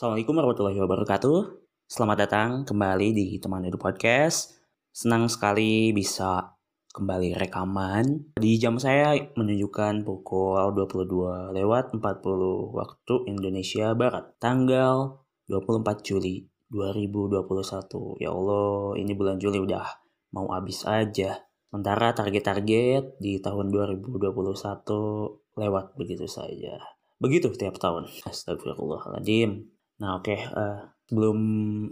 Assalamualaikum warahmatullahi wabarakatuh. Selamat datang kembali di Teman Edu Podcast. Senang sekali bisa kembali rekaman. Di jam saya menunjukkan pukul 22 lewat 40 waktu Indonesia Barat. Tanggal 24 Juli 2021. Ya Allah, ini bulan Juli udah mau habis aja. Sementara target-target di tahun 2021 lewat begitu saja. Begitu tiap tahun. Astagfirullahaladzim. Nah oke, okay, uh, eh, sebelum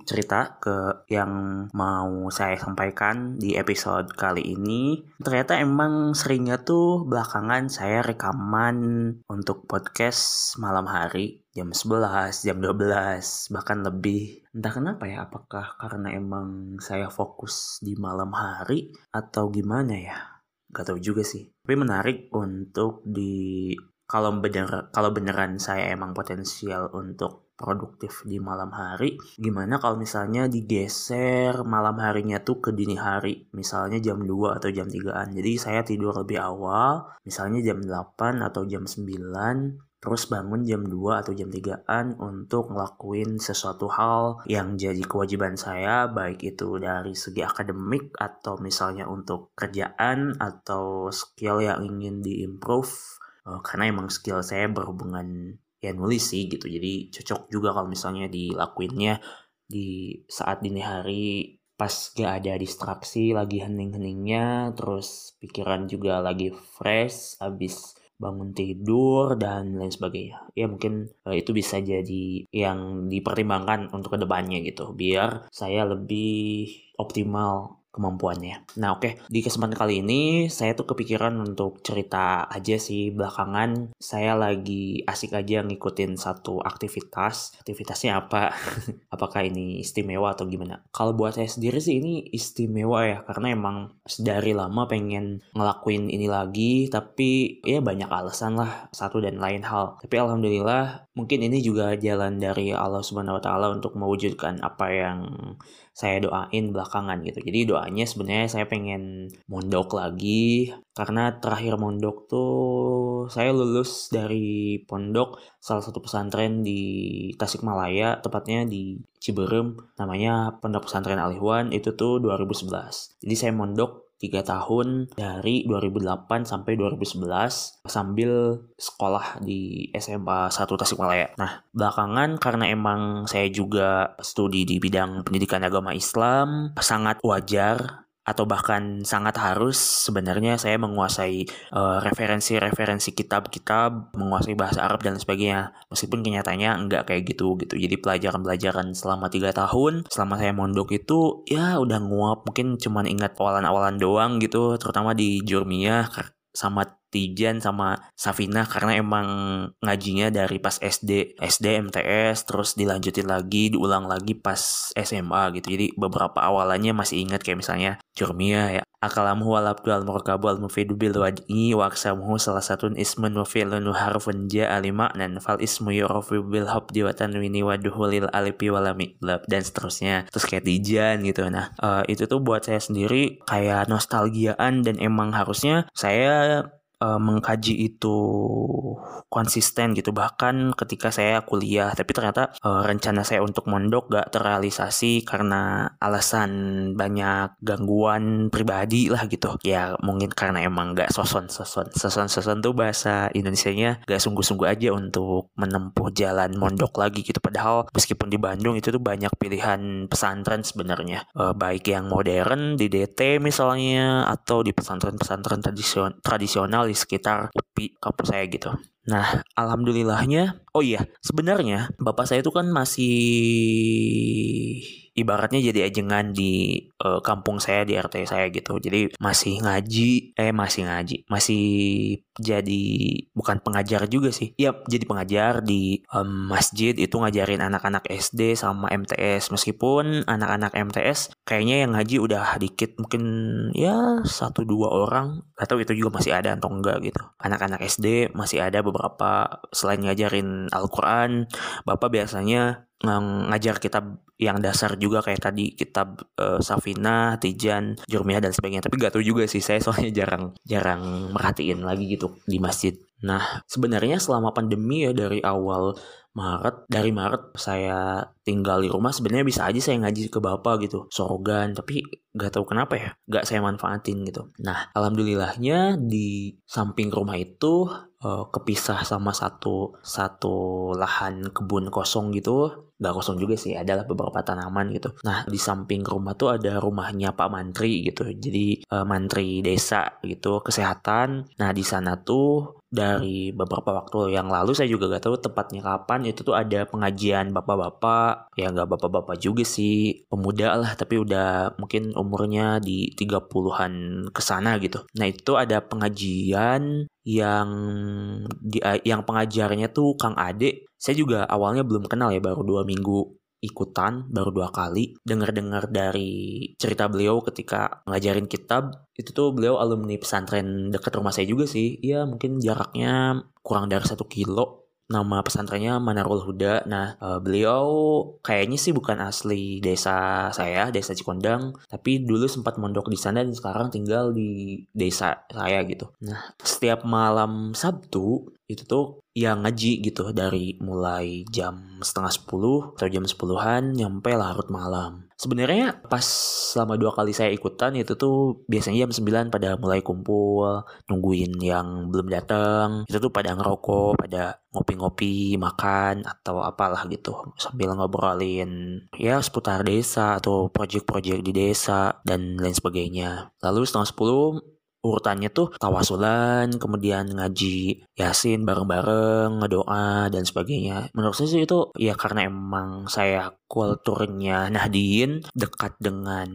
cerita ke yang mau saya sampaikan di episode kali ini, ternyata emang seringnya tuh belakangan saya rekaman untuk podcast malam hari jam 11, jam 12, bahkan lebih. Entah kenapa ya, apakah karena emang saya fokus di malam hari atau gimana ya? Gak tahu juga sih. Tapi menarik untuk di kalau bener kalau beneran saya emang potensial untuk produktif di malam hari. Gimana kalau misalnya digeser malam harinya tuh ke dini hari, misalnya jam 2 atau jam 3-an. Jadi saya tidur lebih awal, misalnya jam 8 atau jam 9, terus bangun jam 2 atau jam 3-an untuk ngelakuin sesuatu hal yang jadi kewajiban saya baik itu dari segi akademik atau misalnya untuk kerjaan atau skill yang ingin diimprove uh, karena emang skill saya berhubungan ya nulis sih gitu. Jadi cocok juga kalau misalnya dilakuinnya di saat dini hari pas gak ada distraksi lagi hening-heningnya terus pikiran juga lagi fresh habis bangun tidur dan lain sebagainya. Ya mungkin uh, itu bisa jadi yang dipertimbangkan untuk ke depannya gitu biar saya lebih optimal kemampuannya. Nah oke, okay. di kesempatan kali ini saya tuh kepikiran untuk cerita aja sih belakangan saya lagi asik aja ngikutin satu aktivitas. Aktivitasnya apa? Apakah ini istimewa atau gimana? Kalau buat saya sendiri sih ini istimewa ya karena emang dari lama pengen ngelakuin ini lagi tapi ya banyak alasan lah satu dan lain hal. Tapi alhamdulillah mungkin ini juga jalan dari Allah Subhanahu untuk mewujudkan apa yang saya doain belakangan gitu. Jadi doanya sebenarnya saya pengen mondok lagi karena terakhir mondok tuh saya lulus dari pondok salah satu pesantren di Tasikmalaya, tepatnya di Ciberem, namanya Pondok Pesantren Alihwan itu tuh 2011. Jadi saya mondok tiga tahun dari 2008 sampai 2011 sambil sekolah di SMA 1 Tasikmalaya. Nah, belakangan karena emang saya juga studi di bidang pendidikan agama Islam, sangat wajar atau bahkan sangat harus sebenarnya saya menguasai uh, referensi-referensi kitab-kitab, menguasai bahasa Arab dan sebagainya. Meskipun kenyataannya enggak kayak gitu gitu. Jadi pelajaran-pelajaran selama tiga tahun, selama saya mondok itu ya udah nguap. Mungkin cuman ingat awalan-awalan doang gitu, terutama di Jurmiyah sama Tijan sama Safina karena emang ngajinya dari pas SD, SD MTS terus dilanjutin lagi, diulang lagi pas SMA gitu. Jadi beberapa awalannya masih ingat kayak misalnya Jurmia ya. Akalamhu wal abdu al murkabu al mufidu bil wad'i wa aksamuhu salah satu ismun wa fi'lun wa harfun ja'a lima dan fal ismu yurofu bil habdi wa tanwini wa duhulil alipi walami dan seterusnya. Terus kayak Tijan gitu. Nah, uh, itu tuh buat saya sendiri kayak nostalgiaan dan emang harusnya saya uh, mengkaji itu konsisten gitu. Bahkan ketika saya kuliah tapi ternyata uh, rencana saya untuk mondok gak terrealisasi karena alasan banyak gangguan pribadi lah gitu. Ya mungkin karena emang gak soson soson soson soson tuh bahasa Indonesia-nya gak sungguh-sungguh aja untuk menempuh jalan mondok lagi gitu. Padahal meskipun di Bandung itu tuh banyak pilihan pesantren sebenarnya. Uh, baik yang modern di DT misalnya atau di pesantren-pesantren tradisional di sekitar UPI kampus saya gitu. Nah, alhamdulillahnya, oh iya, sebenarnya bapak saya itu kan masih ibaratnya jadi ajengan di uh, kampung saya di RT saya gitu. Jadi masih ngaji, eh masih ngaji, masih jadi bukan pengajar juga sih. Iya, jadi pengajar di um, masjid itu ngajarin anak-anak SD sama MTS. Meskipun anak-anak MTS kayaknya yang ngaji udah dikit, mungkin ya satu dua orang atau itu juga masih ada atau enggak gitu. Anak-anak SD masih ada beberapa selain ngajarin Al-Qur'an, Bapak biasanya ngajar kitab yang dasar juga kayak tadi kitab uh, Safina, Tijan, Jurmiyah dan sebagainya. Tapi gak tahu juga sih saya soalnya jarang jarang merhatiin lagi gitu di masjid. Nah, sebenarnya selama pandemi ya dari awal Maret, dari Maret saya tinggal di rumah sebenarnya bisa aja saya ngaji ke bapak gitu, sorogan, tapi nggak tahu kenapa ya, nggak saya manfaatin gitu. Nah, alhamdulillahnya di samping rumah itu uh, kepisah sama satu satu lahan kebun kosong gitu nggak kosong juga sih adalah beberapa tanaman gitu. Nah di samping rumah tuh ada rumahnya Pak Mantri gitu. Jadi uh, Mantri desa gitu kesehatan. Nah di sana tuh dari beberapa waktu yang lalu saya juga gak tahu tepatnya kapan itu tuh ada pengajian bapak-bapak. Ya nggak bapak-bapak juga sih pemuda lah tapi udah mungkin umurnya di 30-an ke sana gitu. Nah itu ada pengajian yang di, yang pengajarnya tuh Kang Ade. Saya juga awalnya belum kenal ya baru dua minggu ikutan baru dua kali dengar-dengar dari cerita beliau ketika ngajarin kitab itu tuh beliau alumni pesantren dekat rumah saya juga sih ya mungkin jaraknya kurang dari satu kilo nama pesantrennya Manarul Huda. Nah, uh, beliau kayaknya sih bukan asli desa saya, desa Cikondang, tapi dulu sempat mondok di sana dan sekarang tinggal di desa saya gitu. Nah, setiap malam Sabtu itu tuh yang ngaji gitu dari mulai jam setengah sepuluh atau jam sepuluhan nyampe larut malam. Sebenarnya pas selama dua kali saya ikutan itu tuh biasanya jam 9 pada mulai kumpul, nungguin yang belum datang. Itu tuh pada ngerokok, pada ngopi-ngopi, makan atau apalah gitu sambil ngobrolin ya seputar desa atau proyek-proyek di desa dan lain sebagainya. Lalu setengah sepuluh urutannya tuh tawasulan, kemudian ngaji yasin bareng-bareng, ngedoa dan sebagainya. Menurut saya sih itu ya karena emang saya kulturnya Nahdien dekat dengan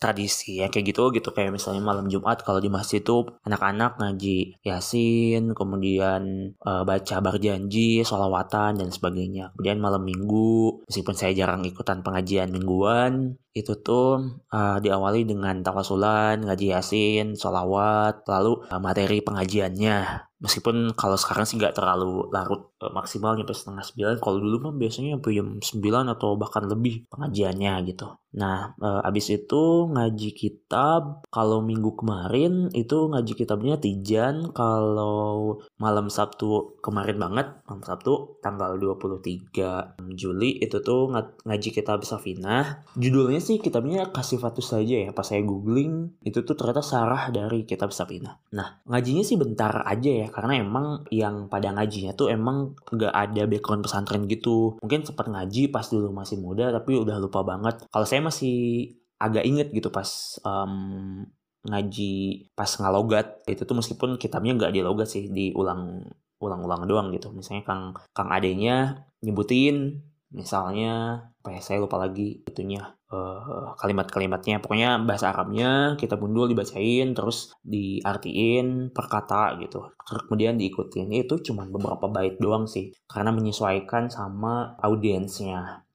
tradisi ya kayak gitu gitu kayak misalnya malam Jumat kalau di masjid itu anak-anak ngaji yasin kemudian uh, baca berjanji sholawatan dan sebagainya kemudian malam minggu meskipun saya jarang ikutan pengajian mingguan itu tuh uh, diawali dengan tawasulan, ngaji yasin, sholawat, lalu uh, materi pengajiannya meskipun kalau sekarang sih nggak terlalu larut uh, maksimal nyampe setengah sembilan. Kalau dulu mah biasanya sampai jam sembilan atau bahkan lebih pengajiannya gitu. Nah uh, abis itu ngaji kitab kalau minggu kemarin itu ngaji kitabnya Tijan. Kalau malam Sabtu kemarin banget malam Sabtu tanggal 23 Juli itu tuh ng ngaji kitab Safinah judulnya sih kitabnya kasih fatus saja ya pas saya googling itu tuh ternyata sarah dari kitab Safinah nah ngajinya sih bentar aja ya karena emang yang pada ngajinya tuh emang nggak ada background pesantren gitu. Mungkin sempat ngaji pas dulu masih muda tapi udah lupa banget. Kalau saya masih agak inget gitu pas um, ngaji pas ngalogat itu tuh meskipun kitabnya nggak dilogat sih diulang ulang-ulang doang gitu. Misalnya kang kang adenya nyebutin misalnya apa ya saya lupa lagi itunya uh, kalimat-kalimatnya. Pokoknya bahasa Arabnya kita bundul dibacain terus diartiin per kata gitu kemudian diikutin. Itu cuma beberapa bait doang sih karena menyesuaikan sama audiensnya.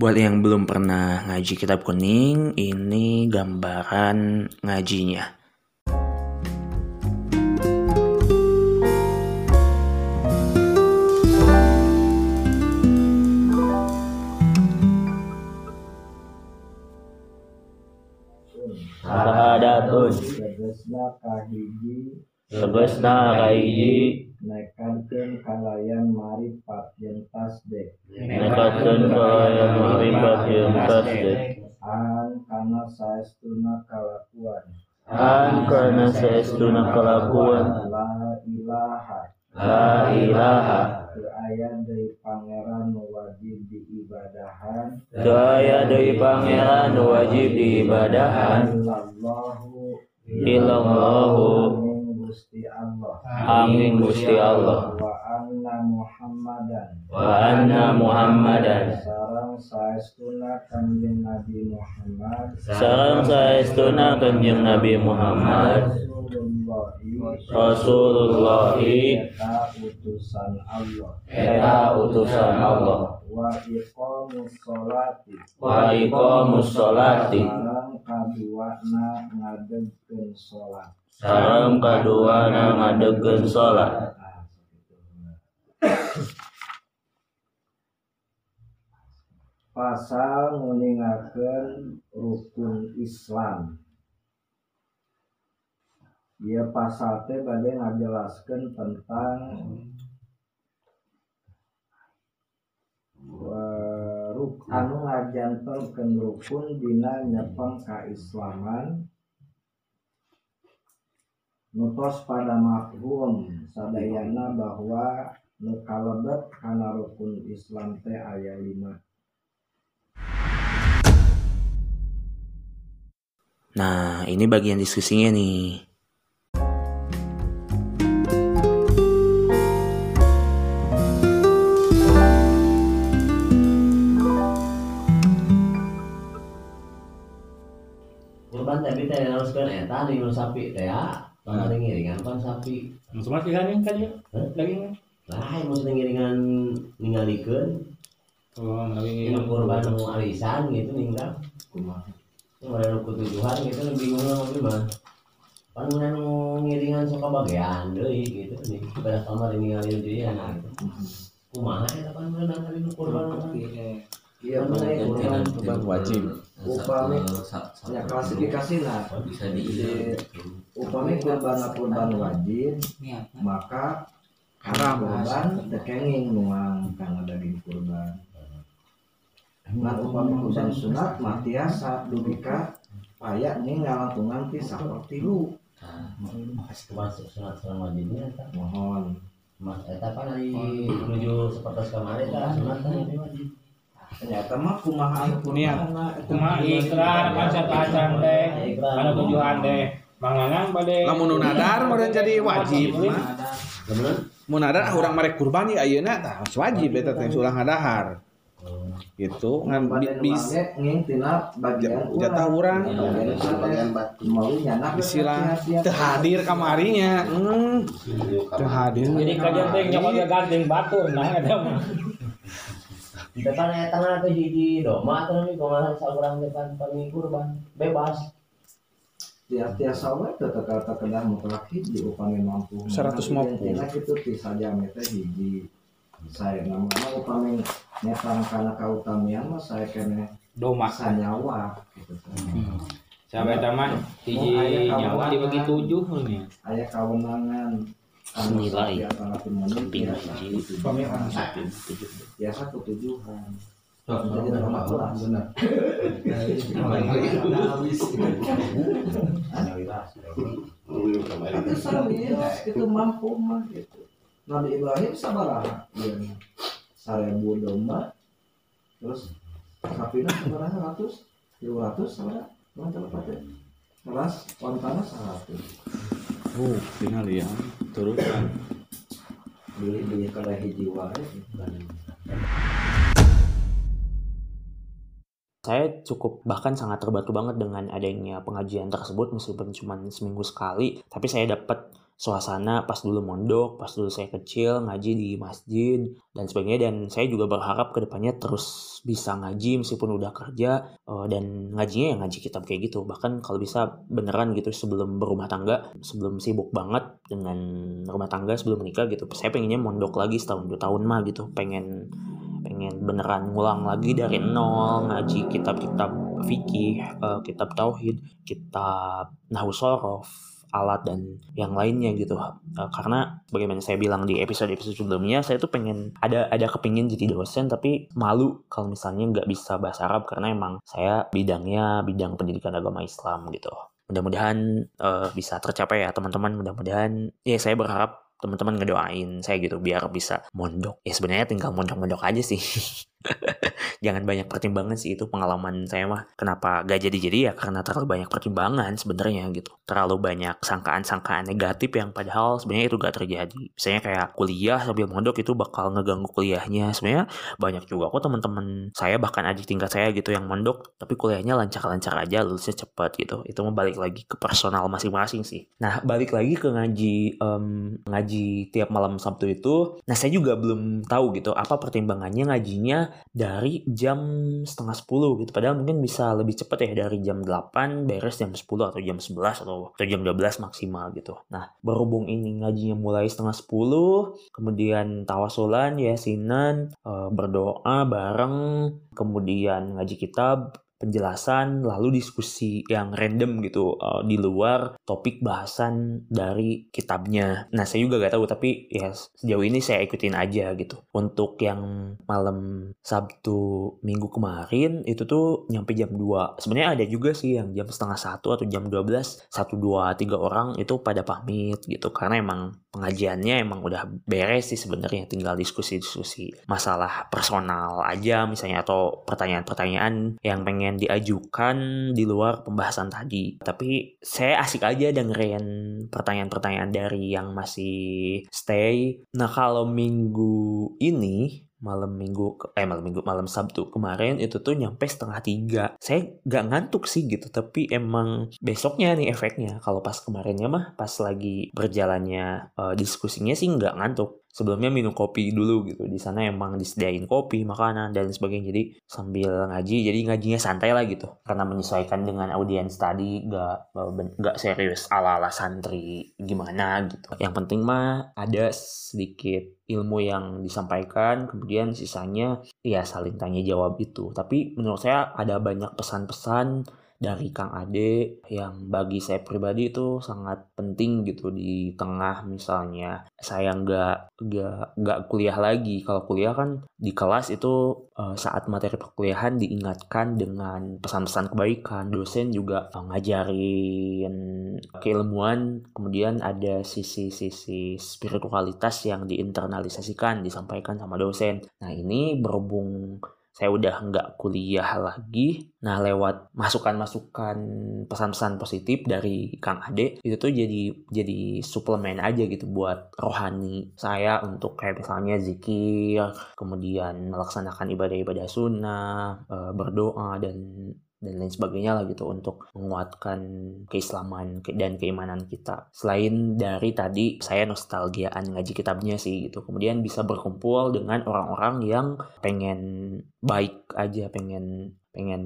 Buat yang belum pernah ngaji kitab kuning, ini gambaran ngajinya. Syahadatun tegesna kahiji. Tegesna kahiji. Nekatkeun kalayan marifat jeung tasdek nekatkeun kalayan marifat jeung tasdek an kana saestuna kalakuan. An kana saestuna kalakuan. La ilaha. La ilaha teu aya deui pangeran wajib diibadahan teu aya deui pangeran wajib diibadahan illallahu. Gusti Allah. Amin Gusti Allah. Wa anna Muhammadan. Wa anna Muhammadan. Sareng saestuna kanjeng Nabi Muhammad. Sareng saestuna kanjeng Nabi Muhammad. Rasulullahi. Eta utusan Allah. Eta utusan Allah. Wa iqamus sholati wa iqamus sholati sareng kaduana ngadegkeun salat. Sareng kaduana ngadegkeun sakitu. Pasal nguningakeun rukun Islam. Ia pasal teh bade ngajelaskeun tentang eh, ruk anu ngajantelkeun rukun dina nyepeng kaislaman. Nutos pada mafhum sadayana bahwa nu kalebet kana rukun Islam teh aya lima Nah, ini bagian diskusinya nih. Kurban tapi teh harus kan eta nu sapi teh ya. Pamari ngiringan kan sapi. Cuma sih kan kan ya. Hah? Lain maksudnya ngiringan ningalikeun. Oh, lagi Ini kurban nu arisan gitu ninggal. kumaha Yang ada ketujuhan gitu nu bingung lah mah. Pan mun nu ngiringan sok bagian deui gitu nih. Pada kamar ninggalin deui ya gitu. Kumaha eta pan mun nanggalin nu kurban mah. iya kurban Kurban wajib. upami ya klasifikasi nah bisa di upami kurban kurban wajib maka haram kurban dekenging nuang karena daging kurban nah upami kurban sunat mah tiasa dubika paya nih ngalantungan ti saperti lu Masuk sunat sunat wajibnya eta. mohon Mas eta kan hari menuju seperti kemarin sunat kan wajib. ternyata mah kumaha Niat. kumaha Kumaha ikrar satu acan teh. Anu tujuan teh. Mangangan bade Lamun nu nadar meureun jadi wajib mah. Bener? Mun nadar ah urang marek kurban ya ayeuna tah wajib eta teh ulah ngadahar. Gitu ngan bi- bis jatah urang bagian mau nyanak istilah teu hadir kamarinya. Hmm. Teu hadir. Jadi kajian teh nyawa gandeng batur nah ada mah. Di depan eta mah teh hiji doma atuh nih kumaha saurang depan pami kurban bebas. We teu teu terkenal mutlak hiji upami mampu 150. Intina kitu ti saja teh hiji saya nama upami netang kana kautamian mah saya kene Doma. sanyawa gitu Sampai taman hiji nyawa dibagi tujuh nih. aya kawenangan anu Nilai. sapi atau latin menit Kambing biasa hiji. ketujuhan benar. Tapi serius itu mampu mah gitu. Nabi Ibrahim sabaraha iya. Domba terus sapinya sabaraha ratus dua ratus sabaraha ya. Keras ontana seratus. Oh, tinggal ya. Turutan. beli beli kada hiji wae Saya cukup bahkan sangat terbantu banget dengan adanya pengajian tersebut meskipun cuma seminggu sekali, tapi saya dapat suasana pas dulu mondok, pas dulu saya kecil ngaji di masjid dan sebagainya. Dan saya juga berharap ke depannya terus bisa ngaji meskipun udah kerja eh, dan ngajinya ya ngaji kitab kayak gitu. Bahkan kalau bisa beneran gitu sebelum berumah tangga sebelum sibuk banget dengan rumah tangga sebelum menikah gitu. Saya pengennya mondok lagi setahun dua tahun mah gitu. Pengen pengen beneran ngulang lagi dari nol ngaji kitab-kitab fikih, eh, kitab tauhid, kitab nahwu sorof, alat dan yang lainnya gitu. Eh, karena bagaimana saya bilang di episode-episode sebelumnya, saya tuh pengen ada ada kepingin jadi dosen tapi malu kalau misalnya nggak bisa bahasa Arab karena emang saya bidangnya bidang pendidikan agama Islam gitu. Mudah-mudahan eh, bisa tercapai ya teman-teman. Mudah-mudahan ya saya berharap teman-teman ngedoain saya gitu biar bisa mondok. Ya sebenarnya tinggal mondok-mondok aja sih. Jangan banyak pertimbangan sih itu pengalaman saya mah. Kenapa gak jadi-jadi ya karena terlalu banyak pertimbangan sebenarnya gitu. Terlalu banyak sangkaan-sangkaan negatif yang padahal sebenarnya itu gak terjadi. Misalnya kayak kuliah sambil mondok itu bakal ngeganggu kuliahnya. Sebenarnya banyak juga kok teman-teman saya bahkan adik tingkat saya gitu yang mondok tapi kuliahnya lancar-lancar aja lulusnya cepat gitu. Itu balik lagi ke personal masing-masing sih. Nah, balik lagi ke ngaji em, ngaji tiap malam Sabtu itu. Nah, saya juga belum tahu gitu apa pertimbangannya ngajinya dari jam setengah 10 gitu. Padahal mungkin bisa lebih cepat ya dari jam 8 beres jam 10 atau jam 11 atau, atau jam 12 maksimal gitu. Nah, berhubung ini ngajinya mulai setengah 10, kemudian tawasulan, yasinan, eh, berdoa bareng, kemudian ngaji kitab, penjelasan lalu diskusi yang random gitu uh, di luar topik bahasan dari kitabnya. Nah saya juga gak tahu tapi ya sejauh ini saya ikutin aja gitu. Untuk yang malam Sabtu minggu kemarin itu tuh nyampe jam 2. Sebenarnya ada juga sih yang jam setengah satu atau jam 12 satu dua tiga orang itu pada pamit gitu karena emang pengajiannya emang udah beres sih sebenarnya tinggal diskusi-diskusi masalah personal aja misalnya atau pertanyaan-pertanyaan yang pengen diajukan di luar pembahasan tadi. Tapi saya asik aja dengerin pertanyaan-pertanyaan dari yang masih stay. Nah kalau minggu ini malam minggu eh malam minggu malam sabtu kemarin itu tuh nyampe setengah tiga. Saya nggak ngantuk sih gitu tapi emang besoknya nih efeknya. Kalau pas kemarinnya mah pas lagi berjalannya uh, diskusinya sih nggak ngantuk sebelumnya minum kopi dulu gitu. Di sana emang disediain kopi makanan dan sebagainya. Jadi sambil ngaji jadi ngajinya santai lah gitu. Karena menyesuaikan dengan audiens tadi gak gak serius ala ala santri gimana gitu. Yang penting mah ada sedikit ilmu yang disampaikan kemudian sisanya ya saling tanya jawab itu. Tapi menurut saya ada banyak pesan-pesan dari Kang Ade yang bagi saya pribadi itu sangat penting gitu di tengah misalnya saya nggak nggak nggak kuliah lagi. Kalau kuliah kan di kelas itu uh, saat materi perkuliahan diingatkan dengan pesan-pesan kebaikan. Dosen juga uh, ngajarin keilmuan kemudian ada sisi-sisi spiritualitas yang diinternalisasikan disampaikan sama dosen. Nah ini berhubung saya udah nggak kuliah lagi. Nah, lewat masukan-masukan pesan-pesan positif dari Kang Ade, itu tuh jadi jadi suplemen aja gitu buat rohani saya untuk kayak misalnya zikir, kemudian melaksanakan ibadah-ibadah sunnah, eh, berdoa dan dan lain sebagainya lah gitu untuk menguatkan keislaman dan keimanan kita. Selain dari tadi saya nostalgiaan ngaji kitabnya sih gitu. Kemudian bisa berkumpul dengan orang-orang yang pengen baik aja, pengen pengen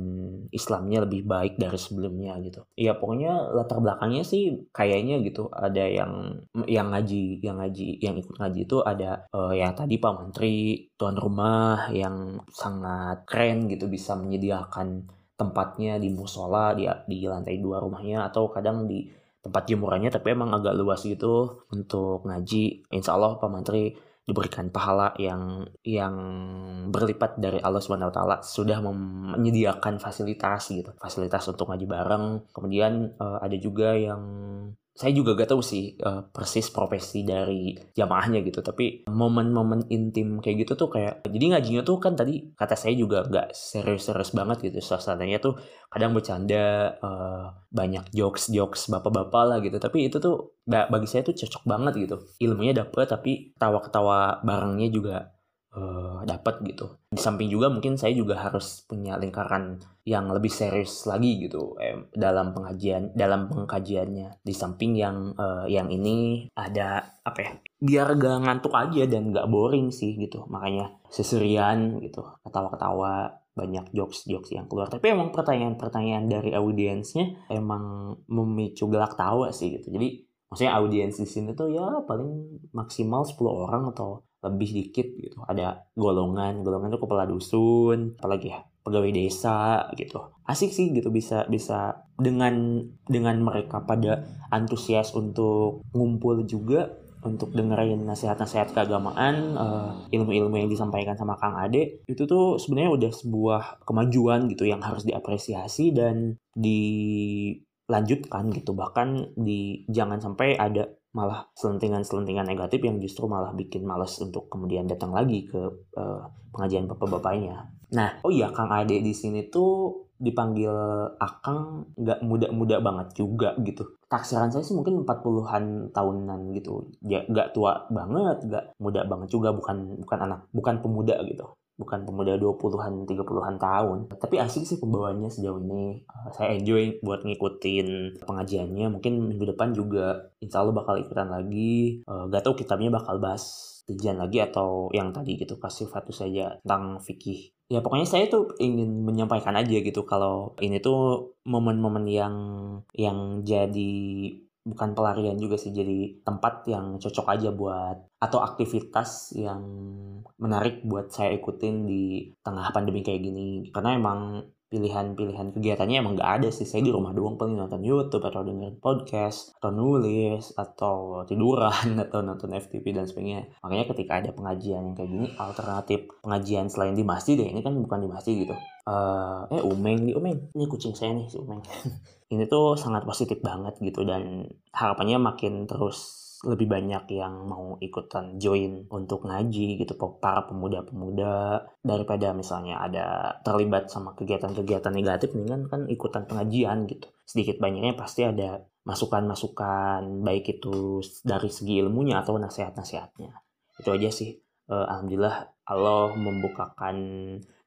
Islamnya lebih baik dari sebelumnya gitu. Iya pokoknya latar belakangnya sih kayaknya gitu ada yang yang ngaji yang ngaji yang ikut ngaji itu ada uh, yang tadi Pak Menteri tuan rumah yang sangat keren gitu bisa menyediakan tempatnya di musola di di lantai dua rumahnya atau kadang di tempat jemurannya tapi emang agak luas gitu untuk ngaji. Insya Allah Pak Menteri diberikan pahala yang yang berlipat dari Allah Subhanahu wa taala. Sudah menyediakan fasilitas gitu fasilitas untuk ngaji bareng. Kemudian uh, ada juga yang saya juga gak tahu sih uh, persis profesi dari jamaahnya gitu tapi momen-momen intim kayak gitu tuh kayak jadi ngajinya tuh kan tadi kata saya juga gak serius-serius banget gitu suasananya tuh kadang bercanda uh, banyak jokes-jokes bapak-bapak lah gitu tapi itu tuh bagi saya tuh cocok banget gitu. Ilmunya dapet tapi tawa-ketawa barengnya juga uh, dapat gitu. Di samping juga mungkin saya juga harus punya lingkaran yang lebih serius lagi gitu eh, dalam pengajian dalam pengkajiannya. Di samping yang uh, yang ini ada apa ya? Biar gak ngantuk aja dan gak boring sih gitu. Makanya seserian gitu, ketawa-ketawa banyak jokes-jokes yang keluar. Tapi emang pertanyaan-pertanyaan dari audiensnya emang memicu gelak tawa sih gitu. Jadi maksudnya audiens di sini tuh ya paling maksimal 10 orang atau lebih dikit gitu. Ada golongan golongan itu kepala dusun apalagi ya pegawai desa gitu. Asik sih gitu bisa bisa dengan dengan mereka pada antusias untuk ngumpul juga untuk dengerin nasihat-nasihat keagamaan uh, ilmu-ilmu yang disampaikan sama Kang Ade itu tuh sebenarnya udah sebuah kemajuan gitu yang harus diapresiasi dan dilanjutkan gitu. Bahkan di jangan sampai ada malah selentingan-selentingan negatif yang justru malah bikin males untuk kemudian datang lagi ke uh, pengajian bapak-bapaknya. Nah, oh iya Kang Ade di sini tuh dipanggil Akang nggak muda-muda banget juga gitu. Taksiran saya sih mungkin 40-an tahunan gitu. Ya nggak tua banget, nggak muda banget juga, bukan bukan anak, bukan pemuda gitu bukan pemuda 20-an 30-an tahun. Tapi asik sih pembawanya sejauh ini. Uh, saya enjoy buat ngikutin pengajiannya. Mungkin minggu depan juga insya Allah bakal ikutan lagi. Uh, gak tahu kitabnya bakal bahas tujuan lagi atau yang tadi gitu. Kasih satu saja tentang fikih. Ya pokoknya saya tuh ingin menyampaikan aja gitu kalau ini tuh momen-momen yang yang jadi bukan pelarian juga sih jadi tempat yang cocok aja buat atau aktivitas yang menarik buat saya ikutin di tengah pandemi kayak gini. Karena emang pilihan-pilihan kegiatannya emang gak ada sih. Saya di rumah doang paling nonton YouTube atau dengerin podcast atau nulis atau tiduran atau nonton FTV dan sebagainya. Makanya ketika ada pengajian yang kayak gini alternatif pengajian selain di masjid ya ini kan bukan di masjid gitu uh, eh Umeng di Umeng. Ini kucing saya nih si Umeng. Ini tuh sangat positif banget gitu dan harapannya makin terus lebih banyak yang mau ikutan join untuk ngaji gitu para pemuda-pemuda. Daripada misalnya ada terlibat sama kegiatan-kegiatan negatif nih kan ikutan pengajian gitu. Sedikit banyaknya pasti ada masukan-masukan baik itu dari segi ilmunya atau nasihat-nasihatnya. Itu aja sih. Uh, alhamdulillah Allah membukakan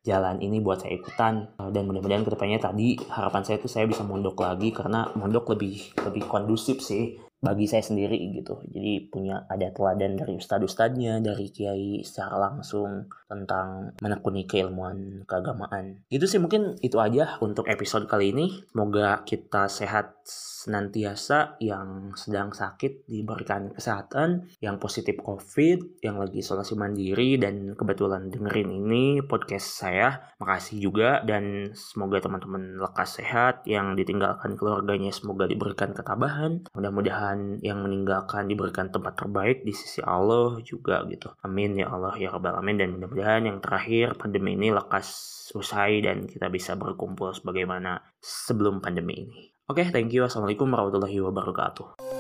jalan ini buat saya ikutan dan mudah-mudahan ke depannya tadi harapan saya itu saya bisa mondok lagi karena mondok lebih lebih kondusif sih bagi saya sendiri gitu. Jadi punya ada teladan dari ustadz-ustadznya, dari kiai secara langsung tentang menekuni keilmuan keagamaan. Itu sih mungkin itu aja untuk episode kali ini. Semoga kita sehat senantiasa yang sedang sakit diberikan kesehatan, yang positif COVID, yang lagi isolasi mandiri dan kebetulan dengerin ini podcast saya. Makasih juga dan semoga teman-teman lekas sehat, yang ditinggalkan keluarganya semoga diberikan ketabahan. Mudah-mudahan yang meninggalkan diberikan tempat terbaik di sisi Allah juga gitu. Amin ya Allah ya Rabbal Alamin dan mudah-mudahan yang terakhir pandemi ini lekas usai dan kita bisa berkumpul sebagaimana sebelum pandemi ini. Oke, okay, thank you. Assalamualaikum warahmatullahi wabarakatuh.